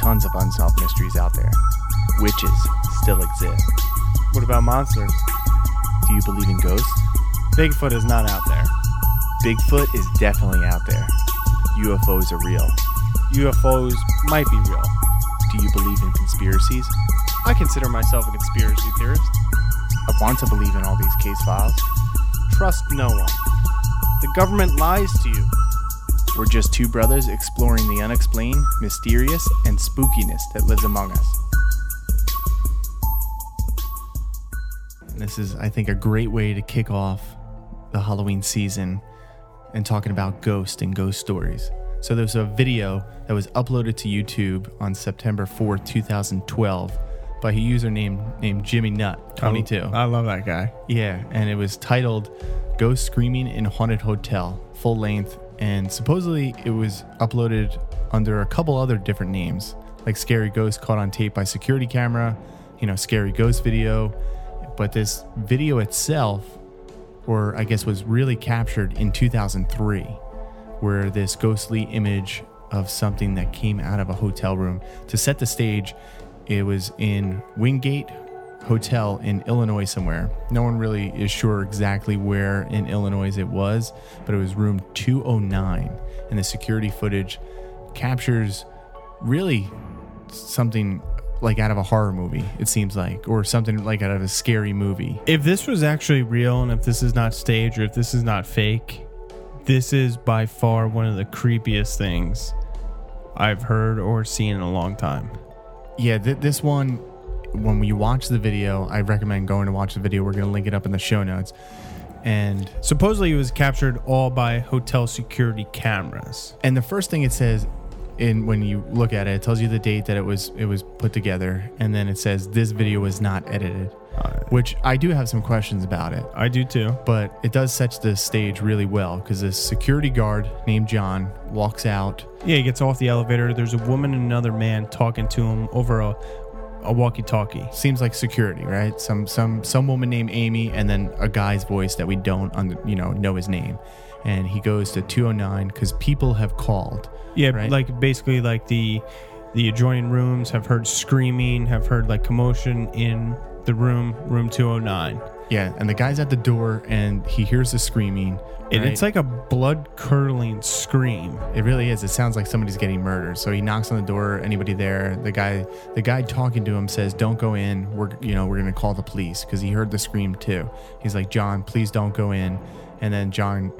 tons of unsolved mysteries out there. Witches still exist. What about monsters? Do you believe in ghosts? Bigfoot is not out there. Bigfoot is definitely out there. UFOs are real. UFOs might be real. Do you believe in conspiracies? I consider myself a conspiracy theorist. I want to believe in all these case files. Trust no one. The government lies to you. We're just two brothers exploring the unexplained, mysterious, and spookiness that lives among us. This is, I think, a great way to kick off the Halloween season and talking about ghosts and ghost stories. So there's a video that was uploaded to YouTube on September 4th, 2012 by a user named, named Jimmy Nut 22. I love that guy. Yeah, and it was titled Ghost Screaming in Haunted Hotel, full length, and supposedly it was uploaded under a couple other different names, like Scary Ghost Caught on Tape by Security Camera, you know, Scary Ghost Video. But this video itself, or I guess was really captured in 2003, where this ghostly image of something that came out of a hotel room. To set the stage, it was in Wingate Hotel in Illinois somewhere. No one really is sure exactly where in Illinois it was, but it was room 209. And the security footage captures really something like out of a horror movie, it seems like, or something like out of a scary movie. If this was actually real and if this is not staged or if this is not fake, this is by far one of the creepiest things I've heard or seen in a long time. Yeah, th- this one, when you watch the video, I recommend going to watch the video. We're going to link it up in the show notes. And Supposedly it was captured all by hotel security cameras. and the first thing it says in when you look at it, it tells you the date that it was it was put together, and then it says this video was not edited, which I do have some questions about it. I do too. But it does set the stage really well because this security guard named John walks out. Yeah, he gets off the elevator. There's a woman and another man talking to him over a, a walkie-talkie. Seems like security, right? Some some some woman named Amy, and then a guy's voice that we don't you know know his name. And he goes to 209 because people have called. Yeah, Right. like basically like the the adjoining rooms have heard screaming, have heard like commotion in the room, room 209. Yeah, and the guy's at the door and he hears the screaming. And right? it's like a blood curdling scream. It really is. It sounds like somebody's getting murdered. So he knocks on the door. Anybody there? The guy, the guy talking to him says, "Don't go in. We're, you know, we're gonna call the police because he heard the scream too." He's like, "John, please don't go in." And then John,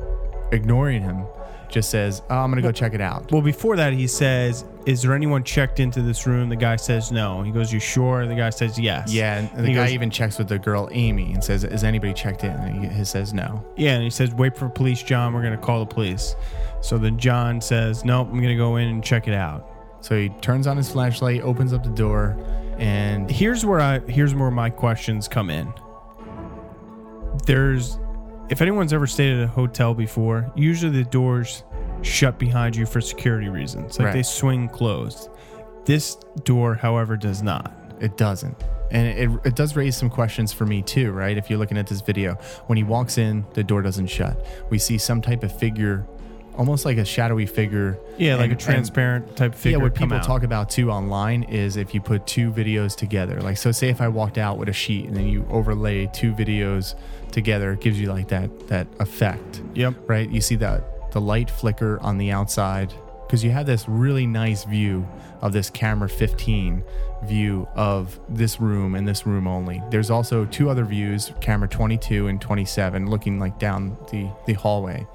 ignoring him, just says, "Oh, I'm gonna go check it out." Well, before that, he says, Is there anyone checked into this room? The guy says no. He goes, You sure? The guy says yes. Yeah, and the He guy goes- even checks with the girl Amy and says, "Is anybody checked in?" And he, he says, "No." Yeah, and he says, Wait for police, John. We're going to call the police. So then John says, Nope, I'm going to go in and check it out. So he turns on his flashlight, opens up the door, and here's where I here's where my questions come in. There's if anyone's ever stayed at a hotel before, usually the doors shut behind you for security reasons. Like Right. they swing closed. This door, however, does not. It doesn't. And it, it does raise some questions for me too, right? If you're looking at this video, when he walks in, the door doesn't shut. We see some type of figure, almost like a shadowy figure. Yeah, like And- a transparent type figure. Yeah, what people out. talk about too online is if you put two videos together. Like, so say if I walked out with a sheet and then you overlay two videos together, it gives you like that that effect Yep. right? You see that the light flicker on the outside because you have this really nice view of this camera 15 view of this room and this room only. There's also two other views, camera 22 and 27, looking like down the, the hallway,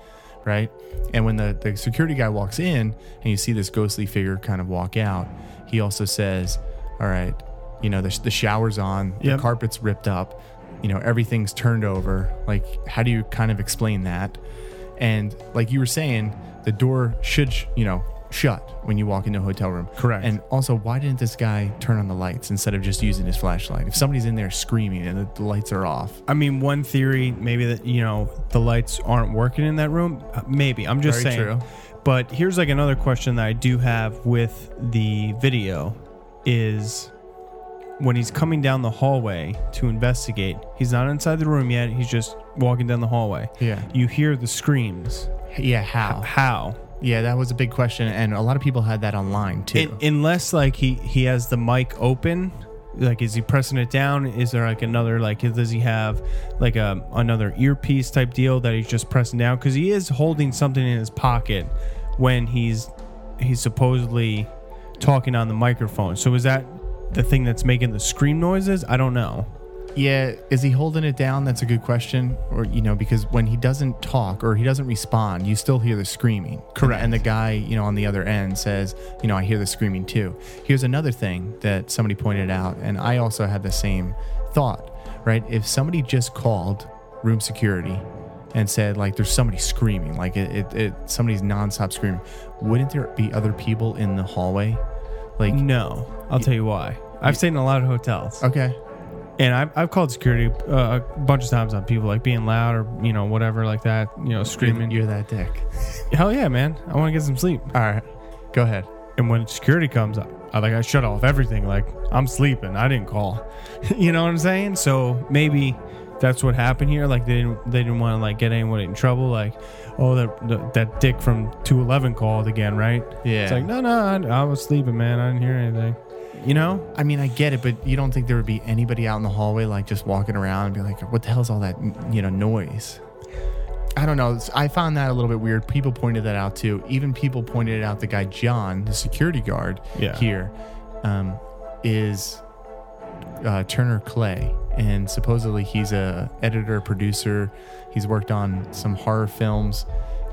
right? And when the, the security guy walks in and you see this ghostly figure kind of walk out, he also says, All right, you know, the, the shower's on, Yep. the carpet's ripped up, you know, everything's turned over. Like, how do you kind of explain that? And like you were saying, the door should, sh- you know, shut when you walk into a hotel room. Correct. And also, why didn't this guy turn on the lights instead of just using his flashlight? If somebody's in there screaming and the, lights are off, I mean, one theory maybe that you know the lights aren't working in that room. Uh, Maybe I'm just Very saying. true. But here's like another question that I do have with the video is when he's coming down the hallway to investigate. He's not inside the room yet. He's just walking down the hallway. yeah, You hear the screams. yeah, how? How? Yeah, that was a big question, and a lot of people had that online too. Un- unless like he he has the mic open like is he pressing it down? Is there like another like does he have like a another earpiece type deal that he's just pressing down? Because he is holding something in his pocket when he's he's supposedly talking on the microphone. So is that the thing that's making the scream noises? I don't know Yeah, is he holding it down? That's a good question. Or you know, because when he doesn't talk or he doesn't respond, you still hear the screaming. Correct. And, and the guy, you know, on the other end says, you know, I hear the screaming too. Here's another thing that somebody pointed out, and I also had the same thought. Right? If somebody just called room security and said like there's somebody screaming, like it, it, it somebody's nonstop screaming, wouldn't there be other people in the hallway? Like, no i'll tell you why i've stayed in a lot of hotels okay, and I've, I've called security uh, a bunch of times on people like being loud or you know whatever like that you know screaming you're that dick. hell yeah man i want to get some sleep All right, go ahead. And when security comes, I, I like I shut off everything. Like I'm sleeping. I didn't call. you know what I'm saying? So maybe that's what happened here. Like they didn't they didn't want to like get anyone in trouble. Like oh that that, that dick from 211 called again, right? Yeah. It's like no no I, I was sleeping, man. I didn't hear anything. You know? I mean, I get it, but you don't think there would be anybody out in the hallway, like just walking around and be like, what the hell's all that, you know, noise? I don't know. I found that a little bit weird. People pointed that out too. Even people pointed out the guy, John, the security guard Yeah. here, um, is uh, Turner Clay. And supposedly he's a editor, producer. He's worked on some horror films,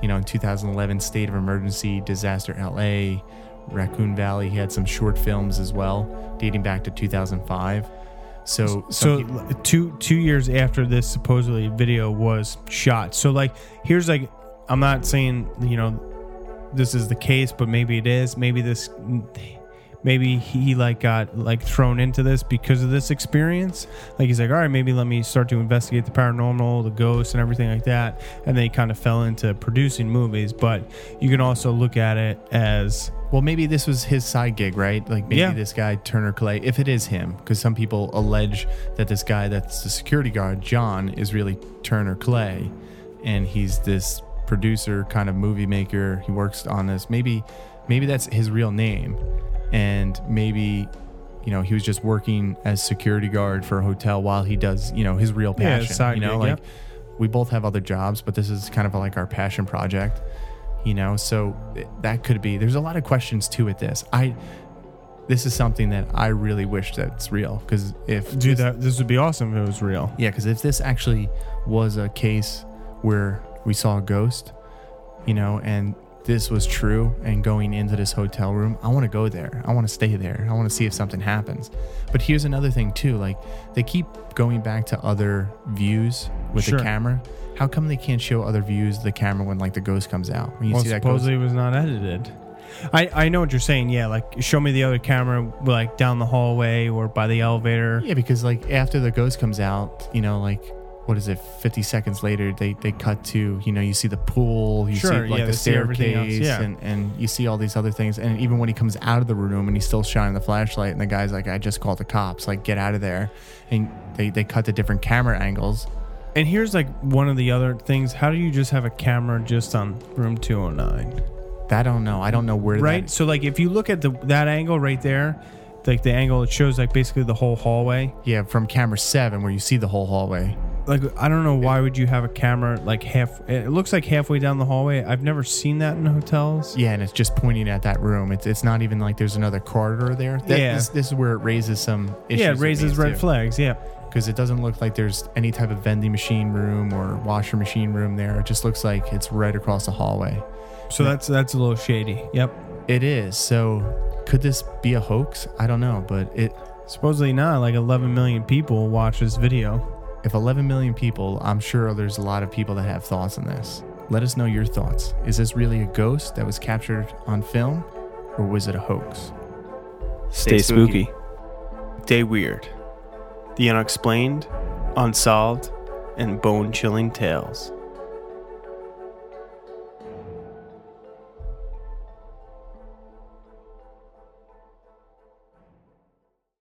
you know, in 2011, State of Emergency, Disaster LA, Raccoon Valley. He had some short films as well, dating back to 2005. So, So two two years after this supposedly video was shot. So like here's like I'm not saying you know this is the case, but maybe it is. Maybe this maybe he like got like thrown into this because of this experience. Like he's like, all right, maybe let me start to investigate the paranormal, the ghosts, and everything like that. And then he kind of fell into producing movies. But you can also look at it as Well, maybe this was his side gig, right? Like maybe Yeah. this guy Turner Clay, if it is him, because some people allege that this guy that's the security guard, John, is really Turner Clay, and he's this producer, kind of movie maker. He works on this. Maybe, maybe that's his real name, and maybe. You know, he was just working as security guard for a hotel while he does, you know, his real Yeah, passion. side you know, gig, like yep. we both have other jobs, but this is kind of like our passion project you know so eh, that could be there's a lot of questions too with this i this is something that i really wish that's real because if dude, this, that this would be awesome if it was real. yeah because if this actually was a case where we saw a ghost you know and this was true and going into this hotel room i want to go there i want to stay there i want to see if something happens but here's another thing too like they keep going back to other views with Sure. the camera how come they can't show other views of the camera when like the ghost comes out when you well, see that supposedly it was not edited. I, I know what you're saying. Yeah, like show me the other camera, like down the hallway or by the elevator. Yeah, because like after the ghost comes out, you know, like what is it? Fifty seconds later, they they cut to you know you see the pool, you Sure, see like yeah, the they see everything else, staircase, yeah. and and you see all these other things. And even when he comes out of the room and he's still shining the flashlight, and the guy's like, "I just called the cops, like get out of there," and they they cut to different camera angles. And here's like one of the other things. How do you just have a camera just on room 209? I don't know. I don't know where Right. So like if you look at the that angle right there, like the angle it shows like basically the whole hallway. yeah, from camera seven where you see the whole hallway. Like I don't know why would you have a camera like half? It looks like halfway down the hallway. I've never seen that in hotels. Yeah, and it's just pointing at that room. It's it's not even like there's another corridor there. That, Yeah. This, this is where it raises some issues. Yeah, it raises red too. flags. Yeah. because it doesn't look like there's any type of vending machine room or washer machine room there. It just looks like it's right across the hallway. So that's that's a little shady. Yep. It is. So could this be a hoax? I don't know, but it Supposedly not. Like 11 million people watch this video. If 11 million people, I'm sure there's a lot of people that have thoughts on this. Let us know your thoughts. Is this really a ghost that was captured on film or was it a hoax? Stay spooky. Stay weird. The unexplained, unsolved, and bone chilling tales.